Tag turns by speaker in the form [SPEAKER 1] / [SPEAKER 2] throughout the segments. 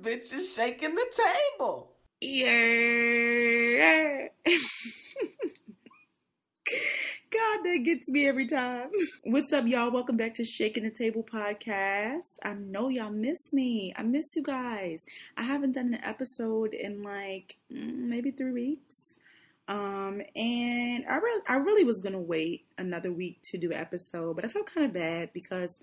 [SPEAKER 1] bitch is shaking the table.
[SPEAKER 2] Yeah. God, that gets me every time. What's up, y'all? Welcome back to Shaking the Table podcast. I know y'all miss me. I miss you guys. I haven't done an episode in like mm, maybe three weeks. Um, and I really, I really was gonna wait another week to do an episode, but I felt kind of bad because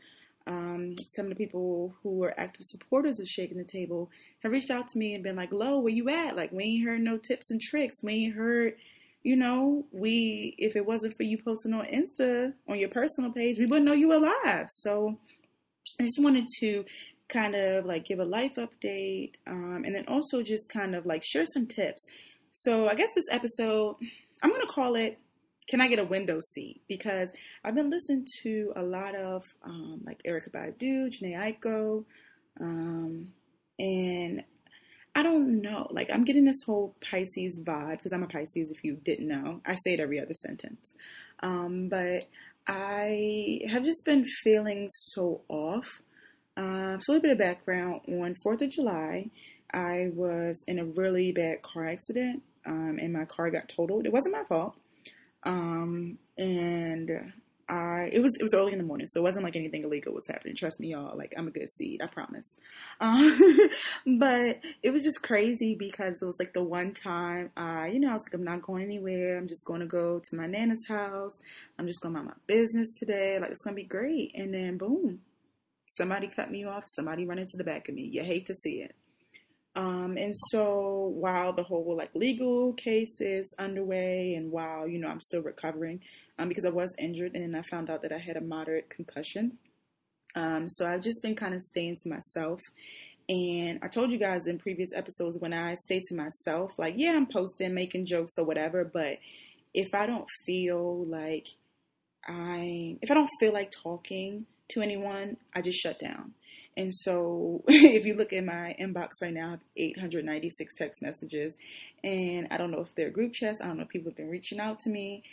[SPEAKER 2] um, some of the people who are active supporters of Shaking the Table have reached out to me and been like, "Lo, where you at? Like, we ain't heard no tips and tricks. We ain't heard, you know, we if it wasn't for you posting on Insta on your personal page, we wouldn't know you were alive." So, I just wanted to kind of like give a life update, um, and then also just kind of like share some tips. So, I guess this episode, I'm gonna call it can I get a window seat? Because I've been listening to a lot of um, like Erykah Badu, Jhené Aiko, um, and I don't know. Like I'm getting this whole Pisces vibe because I'm a Pisces. If you didn't know, I say it every other sentence. Um, but I have just been feeling so off. Uh, so a little bit of background. On Fourth of July, I was in a really bad car accident, um, and my car got totaled. It wasn't my fault. Um, and I it was it was early in the morning, so it wasn't like anything illegal was happening. Trust me, y'all. Like I'm a good seed, I promise. Um, but it was just crazy because it was like the one time I, you know, I was like, I'm not going anywhere. I'm just going to go to my nana's house. I'm just going to mind my business today. Like it's gonna be great. And then boom, somebody cut me off. Somebody run into the back of me. You hate to see it. Um, and so while the whole like legal case is underway and while, you know, I'm still recovering, um, because I was injured and then I found out that I had a moderate concussion. Um, so I've just been kind of staying to myself. And I told you guys in previous episodes when I stay to myself, like, yeah, I'm posting, making jokes or whatever, but if I don't feel like I, if I don't feel like talking to anyone, I just shut down. And so if you look at my inbox right now, I have 896 text messages. And I don't know if they're group chats. I don't know if people have been reaching out to me.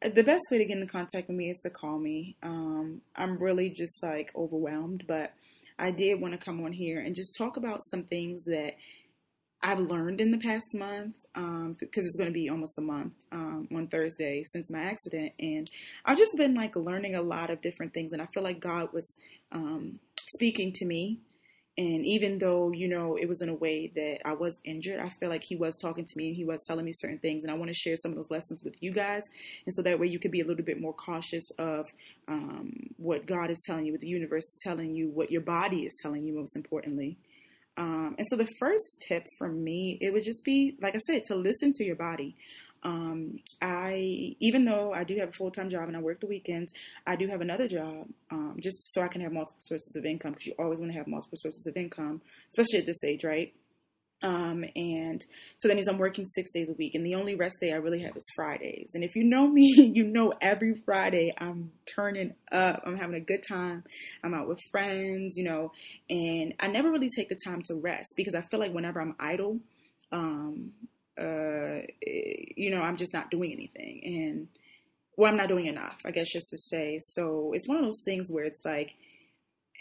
[SPEAKER 2] The best way to get in contact with me is to call me. Um, I'm really just like overwhelmed, but I did want to come on here and just talk about some things that I've learned in the past month because um, it's going to be almost a month um, on Thursday since my accident, and I've just been like learning a lot of different things, and I feel like God was um, speaking to me. And even though, you know, it was in a way that I was injured, I feel like he was talking to me and he was telling me certain things. And I want to share some of those lessons with you guys. And so that way you could be a little bit more cautious of um, what God is telling you, what the universe is telling you, what your body is telling you, most importantly. Um, and so the first tip for me, it would just be, like I said, to listen to your body. Um, I, even though I do have a full time job and I work the weekends, I do have another job um, just so I can have multiple sources of income because you always want to have multiple sources of income, especially at this age, right? Um, and so that means I'm working six days a week, and the only rest day I really have is Fridays. And if you know me, you know every Friday I'm turning up. I'm having a good time. I'm out with friends, you know, and I never really take the time to rest because I feel like whenever I'm idle, um, uh, you know, I'm just not doing anything. And, well, I'm not doing enough, I guess, just to say. So it's one of those things where it's like,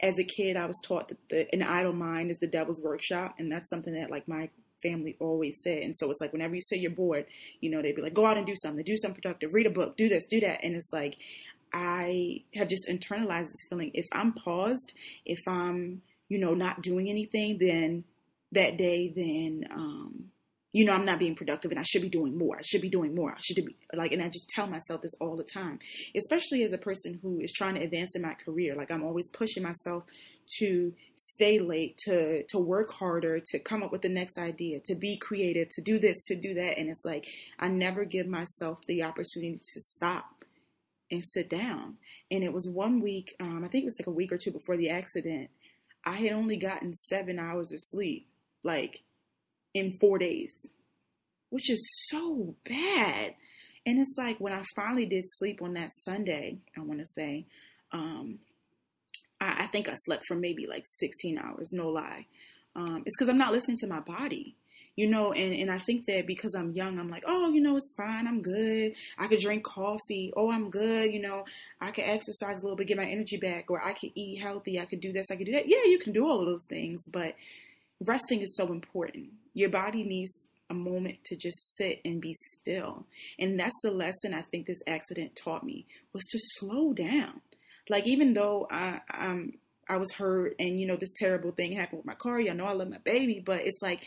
[SPEAKER 2] as a kid, I was taught that the, an idle mind is the devil's workshop. And that's something that, like, my family always said. And so it's like, whenever you say you're bored, you know, they'd be like, go out and do something, do something productive, read a book, do this, do that. And it's like, I have just internalized this feeling. If I'm paused, if I'm, you know, not doing anything, then that day, then, um, you know, I'm not being productive and I should be doing more. I should be doing more. I should be like, and I just tell myself this all the time, especially as a person who is trying to advance in my career. Like I'm always pushing myself to stay late, to, to work harder, to come up with the next idea, to be creative, to do this, to do that. And it's like, I never give myself the opportunity to stop and sit down. And it was one week, um, I think it was like a week or two before the accident. I had only gotten seven hours of sleep. Like, in four days, which is so bad. And it's like when I finally did sleep on that Sunday, I want to say, um, I, I, think I slept for maybe like 16 hours, no lie. Um, it's because I'm not listening to my body, you know, and, and I think that because I'm young, I'm like, oh, you know, it's fine, I'm good. I could drink coffee. Oh, I'm good, you know, I could exercise a little bit, get my energy back, or I could eat healthy, I could do this, I could do that. Yeah, you can do all of those things, but resting is so important. Your body needs a moment to just sit and be still. And that's the lesson I think this accident taught me was to slow down. Like even though I I'm I was hurt and you know this terrible thing happened with my car, y'all know I love my baby, but it's like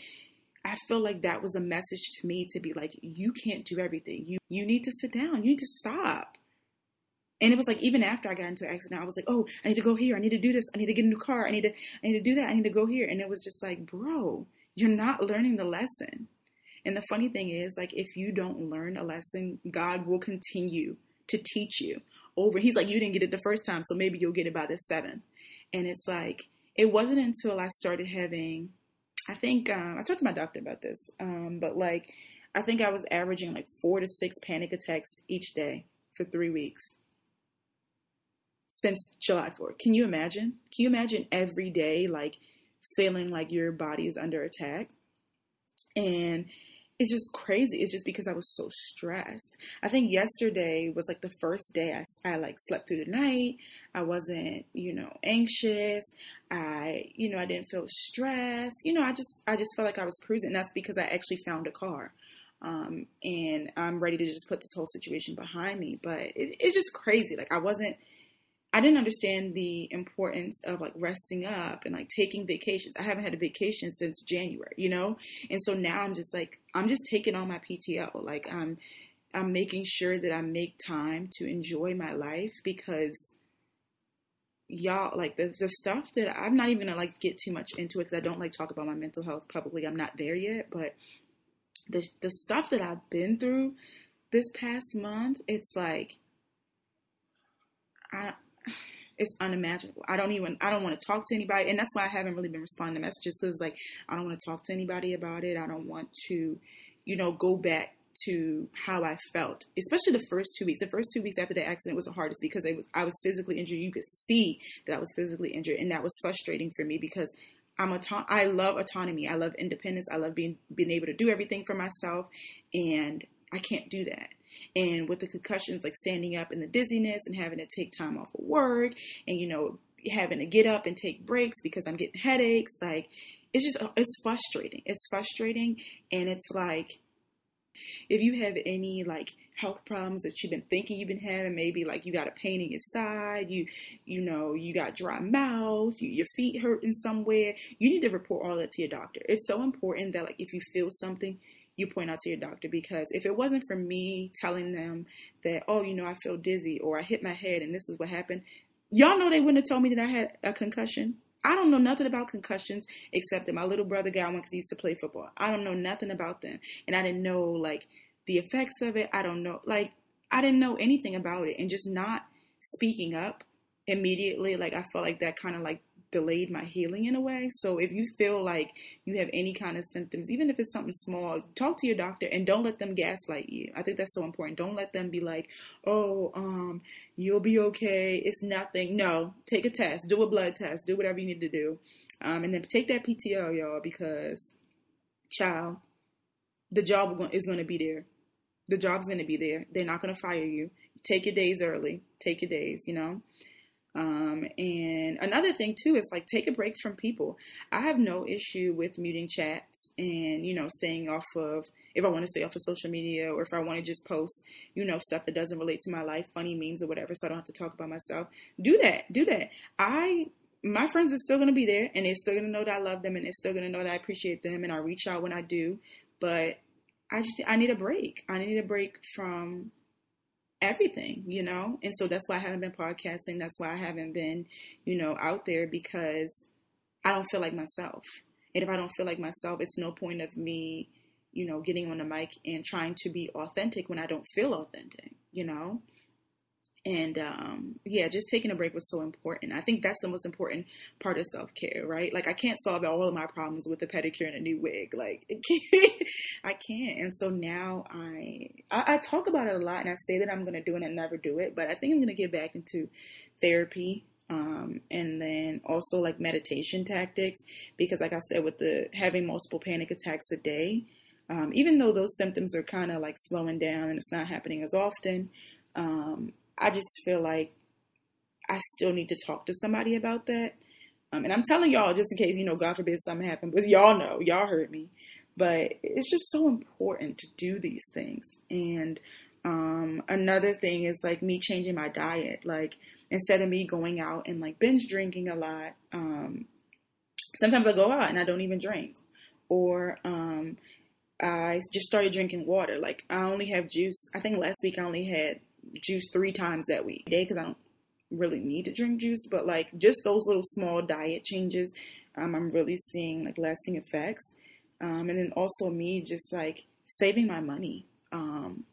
[SPEAKER 2] I feel like that was a message to me to be like, you can't do everything. You you need to sit down. You need to stop. And it was like even after I got into an accident, I was like, oh, I need to go here. I need to do this. I need to get a new car. I need to I need to do that. I need to go here. And it was just like, bro, you're not learning the lesson. And the funny thing is, like, if you don't learn a lesson, God will continue to teach you over. He's like, you didn't get it the first time, so maybe you'll get it by the seventh. And it's like, it wasn't until I started having, I think, um, I talked to my doctor about this, um, but like, I think I was averaging like four to six panic attacks each day for three weeks since July 4th. Can you imagine? Can you imagine every day, like, feeling like your body is under attack? And it's just crazy. It's just because I was so stressed. I think yesterday was like the first day I, I like slept through the night. I wasn't, you know, anxious. I, you know, I didn't feel stressed. You know, I just, I just felt like I was cruising. That's because I actually found a car. Um, and I'm ready to just put this whole situation behind me. But it, it's just crazy. Like I wasn't, I didn't understand the importance of like resting up and like taking vacations. I haven't had a vacation since January, you know? And so now I'm just like I'm just taking on my PTO. Like I'm I'm making sure that I make time to enjoy my life because y'all like the, the stuff that I'm not even gonna like get too much into it because I don't like talk about my mental health publicly. I'm not there yet, but the the stuff that I've been through this past month, it's like I it's unimaginable. I don't even I don't want to talk to anybody, and that's why I haven't really been responding to messages because like I don't want to talk to anybody about it. I don't want to, you know, go back to how I felt, especially the first two weeks. The first two weeks after the accident was the hardest because it was I was physically injured. You could see that I was physically injured, and that was frustrating for me because I'm a I love autonomy. I love independence. I love being being able to do everything for myself, and I can't do that. And with the concussions, like standing up and the dizziness and having to take time off of work and, you know, having to get up and take breaks because I'm getting headaches, like, it's just, uh, it's frustrating. It's frustrating. And it's like, if you have any like health problems that you've been thinking you've been having, maybe like you got a pain in your side, you you know you got dry mouth, you, your feet hurting somewhere, you need to report all that to your doctor. It's so important that like if you feel something, you point out to your doctor because if it wasn't for me telling them that, oh, you know, I feel dizzy or I hit my head and this is what happened, y'all know they wouldn't have told me that I had a concussion. I don't know nothing about concussions except that my little brother got one because he used to play football. I don't know nothing about them. And I didn't know like the effects of it. I don't know. Like, I didn't know anything about it. And just not speaking up immediately, like, I felt like that kind of like delayed my healing in a way. So if you feel like you have any kind of symptoms, even if it's something small, talk to your doctor and don't let them gaslight you. I think that's so important. Don't let them be like, "Oh, um, you'll be okay. It's nothing." No, take a test, do a blood test, do whatever you need to do, um, and then take that PTO, y'all, because, child, the job is going to be there. The job's going to be there. They're not going to fire you. Take your days early. Take your days. You know. Um, and another thing too is like take a break from people. I have no issue with muting chats and you know staying off of if I want to stay off of social media or if I want to just post you know stuff that doesn't relate to my life, funny memes or whatever, so I don't have to talk about myself. Do that, do that. I my friends are still gonna be there and they're still gonna know that I love them and they're still gonna know that I appreciate them and I reach out when I do. But I just I need a break. I need a break from everything, you know? And so that's why I haven't been podcasting. That's why I haven't been, you know, out there because I don't feel like myself. And if I don't feel like myself, it's no point of me, you know, getting on the mic and trying to be authentic when I don't feel authentic, you know? And um, yeah, just taking a break was so important. I think that's the most important part of self care, right? Like I can't solve all of my problems with a pedicure and a new wig. Like I can't. And so now I, I, I talk about it a lot, and I say that I'm going to do it and never do it. But I think I'm going to get back into therapy. Um, and then also like meditation tactics because like I said with the having multiple panic attacks a day um, even though those symptoms are kind of like slowing down and it's not happening as often um, I just feel like I still need to talk to somebody about that. Um, and I'm telling y'all, just in case, you know, God forbid something happened, but y'all know, y'all heard me. But it's just so important to do these things. And um, another thing is like me changing my diet. Like instead of me going out and like binge drinking a lot, um, sometimes I go out and I don't even drink. Or um, I just started drinking water. Like I only have juice. I think last week I only had juice three times that week day because I don't really need to drink juice. But like just those little small diet changes, um, I'm really seeing like lasting effects. Um, and then also me just like saving my money. Um,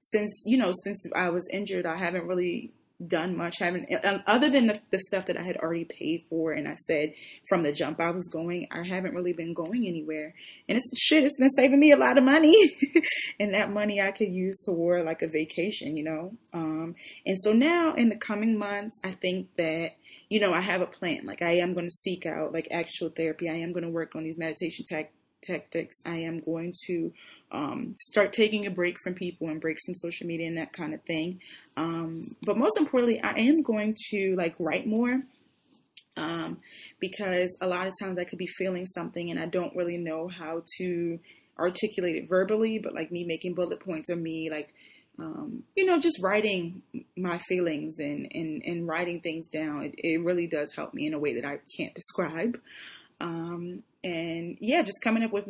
[SPEAKER 2] since you know, since I was injured, I haven't really done much. Haven't um, other than the, the, stuff that I had already paid for, and I said from the jump I was going. I haven't really been going anywhere, and it's shit. It's been saving me a lot of money, and that money I could use toward like a vacation, you know. Um, and so now in the coming months, I think that you know I have a plan. Like I am going to seek out like actual therapy. I am going to work on these meditation tech tactics. I am going to um, start taking a break from people and break some social media and that kind of thing. Um, but most importantly, I am going to like write more um, because a lot of times I could be feeling something and I don't really know how to articulate it verbally. But like me making bullet points or me like um, you know, just writing my feelings and, and, and writing things down, it, it, really does help me in a way that I can't describe. Um, and yeah, just coming up with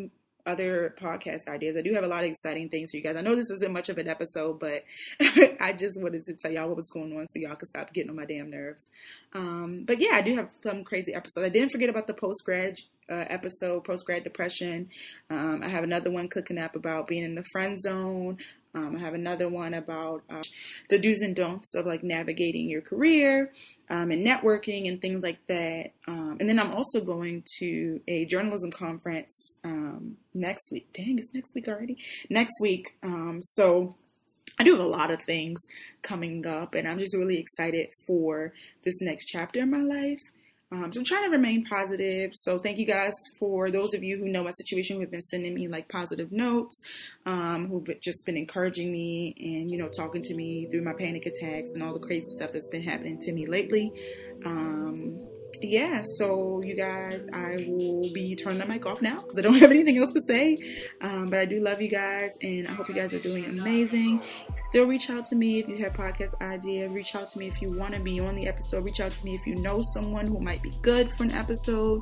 [SPEAKER 2] other podcast ideas. I do have a lot of exciting things for you guys. I know this isn't much of an episode, but I just wanted to tell y'all what was going on so y'all could stop getting on my damn nerves. Um, but yeah, I do have some crazy episodes. I didn't forget about the post grad uh, episode, post grad depression. Um, I have another one cooking up about being in the friend zone. Um, I have another one about uh, the do's and don'ts of like navigating your career um, and networking and things like that. Um, and then I'm also going to a journalism conference um, next week. Dang, it's next week already. Next week. Um, so I do have a lot of things coming up, and I'm just really excited for this next chapter in my life. Um, so I'm trying to remain positive. So thank you guys for those of you who know my situation who have been sending me like positive notes, um, who've just been encouraging me and you know talking to me through my panic attacks and all the crazy stuff that's been happening to me lately. Um, yeah, so you guys, I will be turning the mic off now because I don't have anything else to say. Um, but I do love you guys, and I hope you guys are doing amazing. Still reach out to me if you have podcast ideas. Reach out to me if you want to be on the episode. Reach out to me if you know someone who might be good for an episode.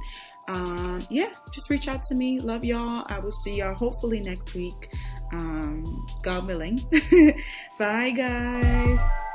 [SPEAKER 2] Um, yeah, just reach out to me. Love y'all. I will see y'all hopefully next week. Um, God willing. Bye, guys.